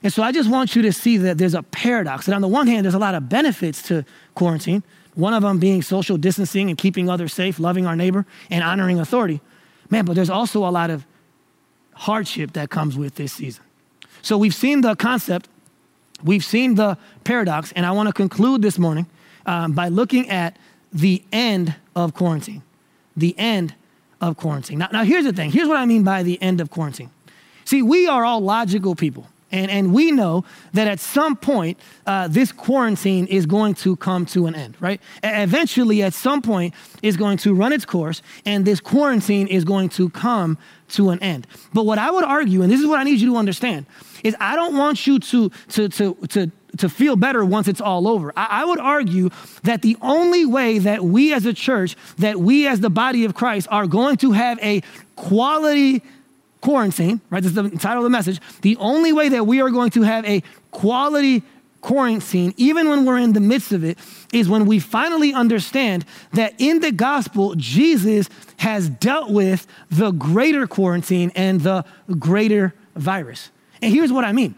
And so I just want you to see that there's a paradox. That on the one hand, there's a lot of benefits to quarantine. One of them being social distancing and keeping others safe, loving our neighbor, and honoring authority. Man, but there's also a lot of hardship that comes with this season. So we've seen the concept, we've seen the paradox, and I want to conclude this morning um, by looking at the end of quarantine. The end of quarantine. Now, now, here's the thing here's what I mean by the end of quarantine. See, we are all logical people. And, and we know that at some point, uh, this quarantine is going to come to an end, right? Eventually, at some point, is going to run its course, and this quarantine is going to come to an end. But what I would argue, and this is what I need you to understand, is I don't want you to, to, to, to, to feel better once it's all over. I, I would argue that the only way that we as a church, that we as the body of Christ are going to have a quality quarantine, right? This is the title of the message. The only way that we are going to have a quality quarantine, even when we're in the midst of it, is when we finally understand that in the gospel, Jesus has dealt with the greater quarantine and the greater virus. And here's what I mean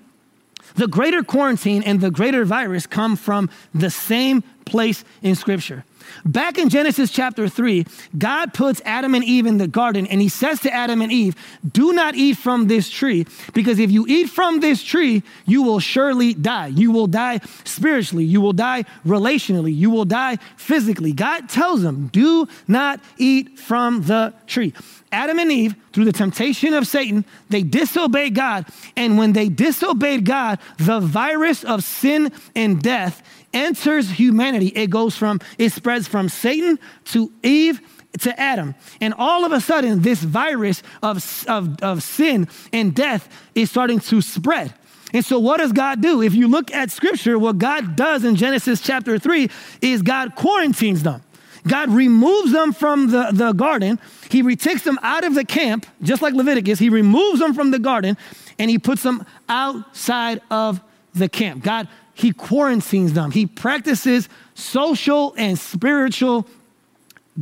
the greater quarantine and the greater virus come from the same place in Scripture. Back in Genesis chapter 3, God puts Adam and Eve in the garden and he says to Adam and Eve, Do not eat from this tree, because if you eat from this tree, you will surely die. You will die spiritually, you will die relationally, you will die physically. God tells them, Do not eat from the tree. Adam and Eve, through the temptation of Satan, they disobeyed God. And when they disobeyed God, the virus of sin and death enters humanity. It goes from, it spreads from Satan to Eve to Adam. And all of a sudden, this virus of, of, of sin and death is starting to spread. And so, what does God do? If you look at scripture, what God does in Genesis chapter 3 is God quarantines them. God removes them from the, the garden. He takes them out of the camp, just like Leviticus. He removes them from the garden and he puts them outside of the camp. God he quarantines them. He practices social and spiritual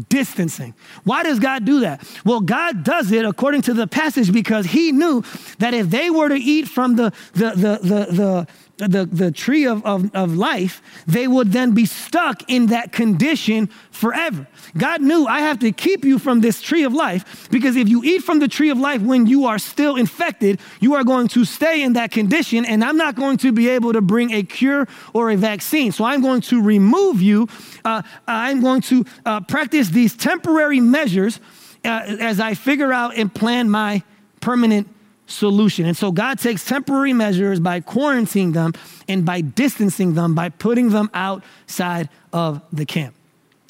distancing. Why does God do that? Well, God does it according to the passage because he knew that if they were to eat from the, the, the, the, the the, the tree of, of, of life, they would then be stuck in that condition forever. God knew I have to keep you from this tree of life because if you eat from the tree of life when you are still infected, you are going to stay in that condition, and I'm not going to be able to bring a cure or a vaccine. So I'm going to remove you. Uh, I'm going to uh, practice these temporary measures uh, as I figure out and plan my permanent solution. And so God takes temporary measures by quarantining them and by distancing them, by putting them outside of the camp.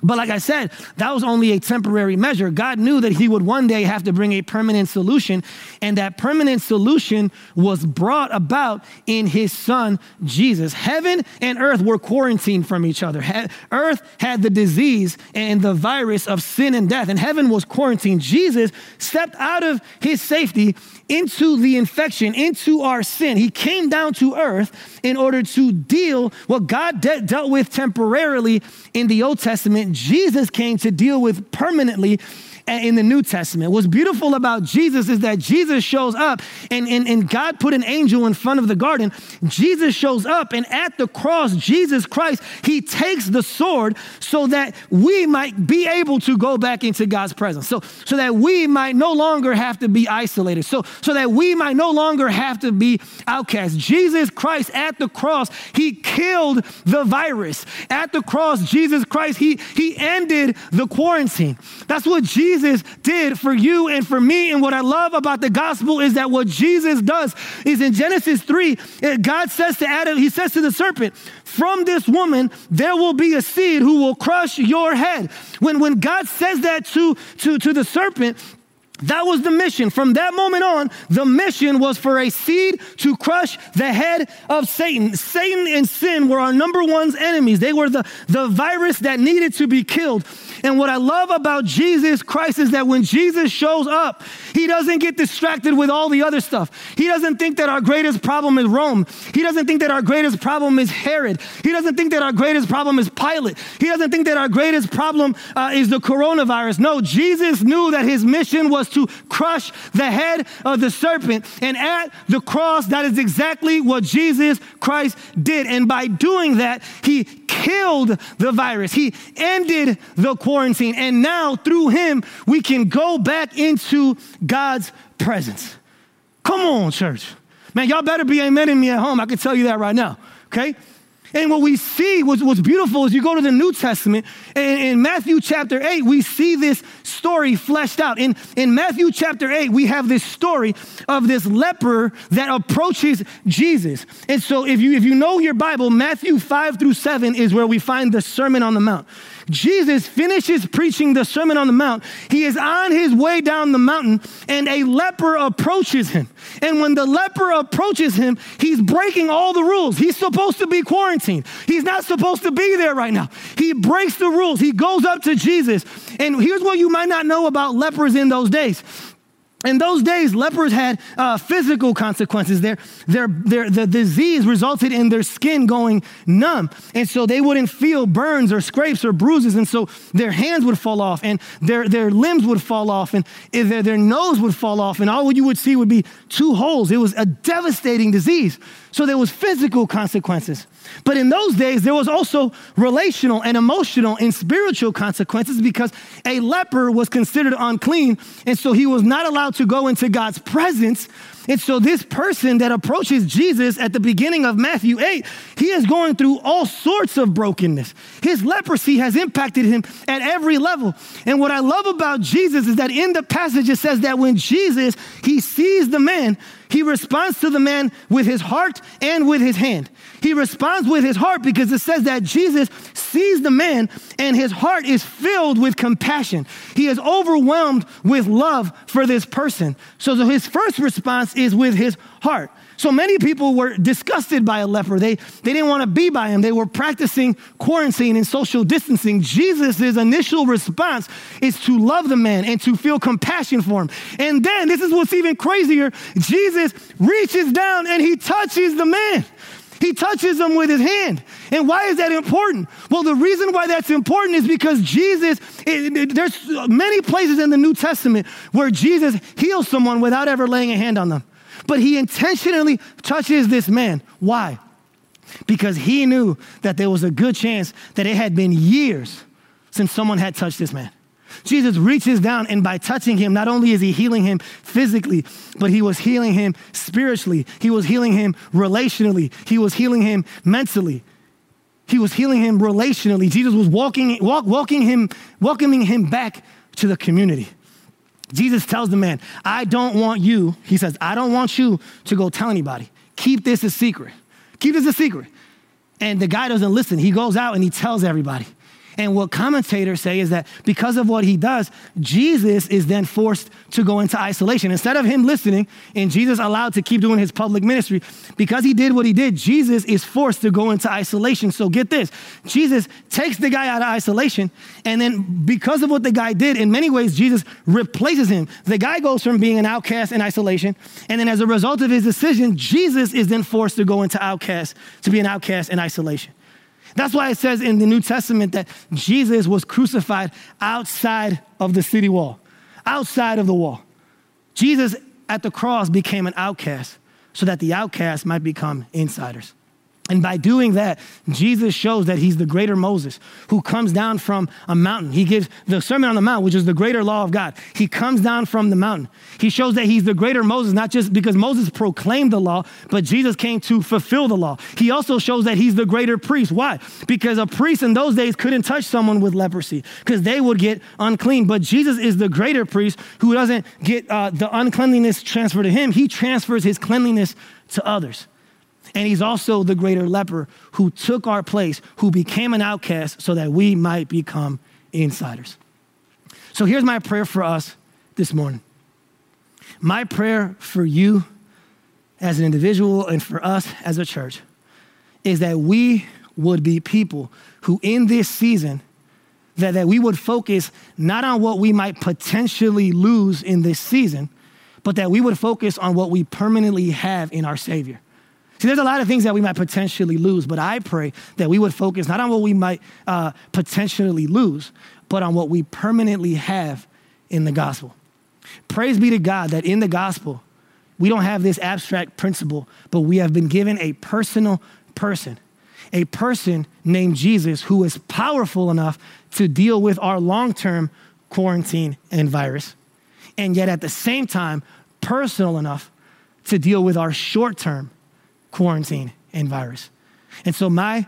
But like I said, that was only a temporary measure. God knew that he would one day have to bring a permanent solution, and that permanent solution was brought about in his son Jesus. Heaven and earth were quarantined from each other. Earth had the disease and the virus of sin and death, and heaven was quarantined. Jesus stepped out of his safety into the infection, into our sin. He came down to earth in order to deal what God de- dealt with temporarily in the Old Testament. Jesus came to deal with permanently in the New Testament. What's beautiful about Jesus is that Jesus shows up and, and, and God put an angel in front of the garden. Jesus shows up, and at the cross, Jesus Christ, he takes the sword so that we might be able to go back into God's presence. So, so that we might no longer have to be isolated. So, so that we might no longer have to be outcast. Jesus Christ at the cross, he killed the virus. At the cross, Jesus Christ, he, he ended the quarantine. That's what Jesus Jesus did for you and for me. And what I love about the gospel is that what Jesus does is in Genesis 3, eh, God says to Adam, He says to the serpent, From this woman, there will be a seed who will crush your head. When, when God says that to, to, to the serpent, that was the mission. From that moment on, the mission was for a seed to crush the head of Satan. Satan and sin were our number one's enemies. They were the, the virus that needed to be killed. And what I love about Jesus Christ is that when Jesus shows up, he doesn't get distracted with all the other stuff. He doesn't think that our greatest problem is Rome. He doesn't think that our greatest problem is Herod. He doesn't think that our greatest problem is Pilate. He doesn't think that our greatest problem uh, is the coronavirus. No, Jesus knew that his mission was to crush the head of the serpent. And at the cross, that is exactly what Jesus Christ did. And by doing that, he killed the virus, he ended the quarantine. And now, through him, we can go back into God's presence. Come on, church. Man, y'all better be amening me at home. I can tell you that right now, okay? And what we see, what's, what's beautiful is you go to the New Testament, and in Matthew chapter 8, we see this story fleshed out. In, in Matthew chapter 8, we have this story of this leper that approaches Jesus. And so if you, if you know your Bible, Matthew 5 through 7 is where we find the Sermon on the Mount. Jesus finishes preaching the Sermon on the Mount. He is on his way down the mountain, and a leper approaches him. And when the leper approaches him, he's breaking all the rules. He's supposed to be quarantined, he's not supposed to be there right now. He breaks the rules. He goes up to Jesus. And here's what you might not know about lepers in those days in those days, lepers had uh, physical consequences. Their, their, their, the disease resulted in their skin going numb. And so they wouldn't feel burns or scrapes or bruises. And so their hands would fall off and their, their limbs would fall off and their, their nose would fall off. And all you would see would be two holes. It was a devastating disease. So there was physical consequences. But in those days, there was also relational and emotional and spiritual consequences because a leper was considered unclean. And so he was not allowed to go into God's presence. And so this person that approaches Jesus at the beginning of Matthew 8, he is going through all sorts of brokenness. His leprosy has impacted him at every level. And what I love about Jesus is that in the passage it says that when Jesus, he sees the man, he responds to the man with his heart and with his hand. He responds with his heart because it says that Jesus sees the man and his heart is filled with compassion. He is overwhelmed with love for this person. So, his first response is with his heart. So many people were disgusted by a leper. They, they didn't want to be by him. They were practicing quarantine and social distancing. Jesus' initial response is to love the man and to feel compassion for him. And then, this is what's even crazier Jesus reaches down and he touches the man. He touches them with his hand. And why is that important? Well, the reason why that's important is because Jesus, it, it, there's many places in the New Testament where Jesus heals someone without ever laying a hand on them. But he intentionally touches this man. Why? Because he knew that there was a good chance that it had been years since someone had touched this man. Jesus reaches down, and by touching him, not only is he healing him physically, but he was healing him spiritually. He was healing him relationally. He was healing him mentally. He was healing him relationally. Jesus was walking, walk, walking him, welcoming him back to the community. Jesus tells the man, I don't want you, he says, I don't want you to go tell anybody. Keep this a secret. Keep this a secret. And the guy doesn't listen. He goes out and he tells everybody. And what commentators say is that because of what he does, Jesus is then forced to go into isolation. Instead of him listening and Jesus allowed to keep doing his public ministry, because he did what he did, Jesus is forced to go into isolation. So get this Jesus takes the guy out of isolation. And then because of what the guy did, in many ways, Jesus replaces him. The guy goes from being an outcast in isolation. And then as a result of his decision, Jesus is then forced to go into outcast, to be an outcast in isolation. That's why it says in the New Testament that Jesus was crucified outside of the city wall, outside of the wall. Jesus at the cross became an outcast so that the outcasts might become insiders. And by doing that, Jesus shows that he's the greater Moses who comes down from a mountain. He gives the Sermon on the Mount, which is the greater law of God. He comes down from the mountain. He shows that he's the greater Moses, not just because Moses proclaimed the law, but Jesus came to fulfill the law. He also shows that he's the greater priest. Why? Because a priest in those days couldn't touch someone with leprosy because they would get unclean. But Jesus is the greater priest who doesn't get uh, the uncleanliness transferred to him, he transfers his cleanliness to others. And he's also the greater leper who took our place, who became an outcast so that we might become insiders. So here's my prayer for us this morning. My prayer for you as an individual and for us as a church is that we would be people who in this season that, that we would focus not on what we might potentially lose in this season, but that we would focus on what we permanently have in our Savior. See, there's a lot of things that we might potentially lose, but I pray that we would focus not on what we might uh, potentially lose, but on what we permanently have in the gospel. Praise be to God that in the gospel, we don't have this abstract principle, but we have been given a personal person, a person named Jesus who is powerful enough to deal with our long term quarantine and virus, and yet at the same time, personal enough to deal with our short term quarantine and virus. And so, my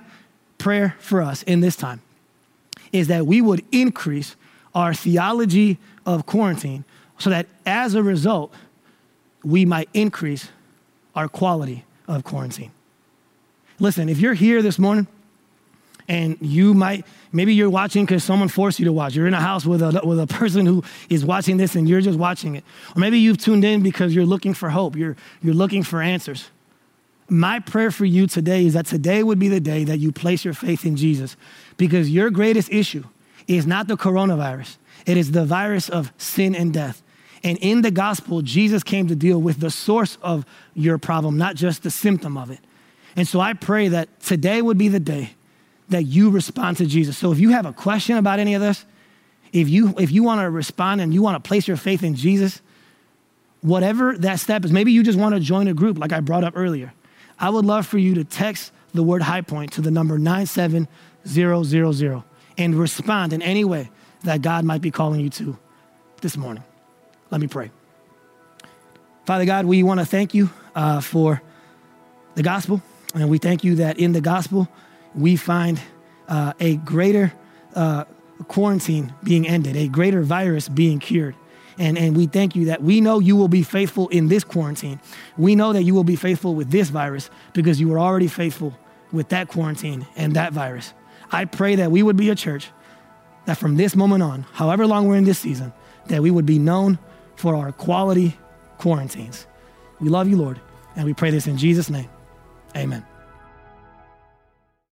prayer for us in this time is that we would increase our theology of quarantine so that as a result, we might increase our quality of quarantine. Listen, if you're here this morning and you might, maybe you're watching because someone forced you to watch. You're in a house with a, with a person who is watching this and you're just watching it. Or maybe you've tuned in because you're looking for hope, you're, you're looking for answers. My prayer for you today is that today would be the day that you place your faith in Jesus because your greatest issue is not the coronavirus, it is the virus of sin and death. And in the gospel, Jesus came to deal with the source of your problem, not just the symptom of it. And so I pray that today would be the day that you respond to Jesus. So if you have a question about any of this, if you if you want to respond and you want to place your faith in Jesus, whatever that step is, maybe you just want to join a group like I brought up earlier. I would love for you to text the word high point to the number 97000 and respond in any way that God might be calling you to this morning. Let me pray. Father God, we want to thank you uh, for the gospel, and we thank you that in the gospel we find uh, a greater uh, quarantine being ended, a greater virus being cured. And, and we thank you that we know you will be faithful in this quarantine. We know that you will be faithful with this virus because you were already faithful with that quarantine and that virus. I pray that we would be a church that from this moment on, however long we're in this season, that we would be known for our quality quarantines. We love you, Lord, and we pray this in Jesus' name. Amen.